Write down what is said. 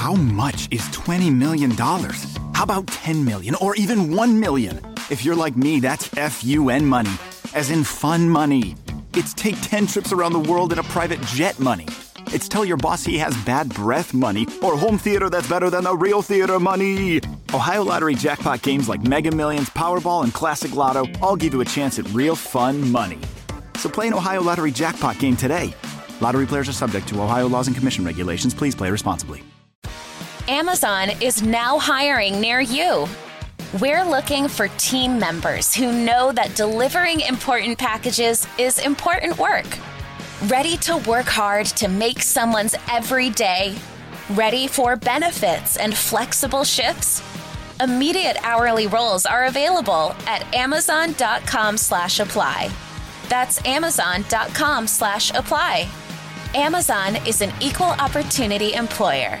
How much is $20 million? How about 10 million or even 1 million? If you're like me, that's FUN money, as in fun money. It's take 10 trips around the world in a private jet money. It's tell your boss he has bad breath money or home theater that's better than the real theater money. Ohio Lottery jackpot games like Mega Millions, Powerball, and Classic Lotto all give you a chance at real fun money. So play an Ohio Lottery jackpot game today. Lottery players are subject to Ohio laws and commission regulations. Please play responsibly. Amazon is now hiring near you. We're looking for team members who know that delivering important packages is important work. Ready to work hard to make someone's every day? Ready for benefits and flexible shifts? Immediate hourly roles are available at amazon.com slash apply. That's amazon.com slash apply. Amazon is an equal opportunity employer.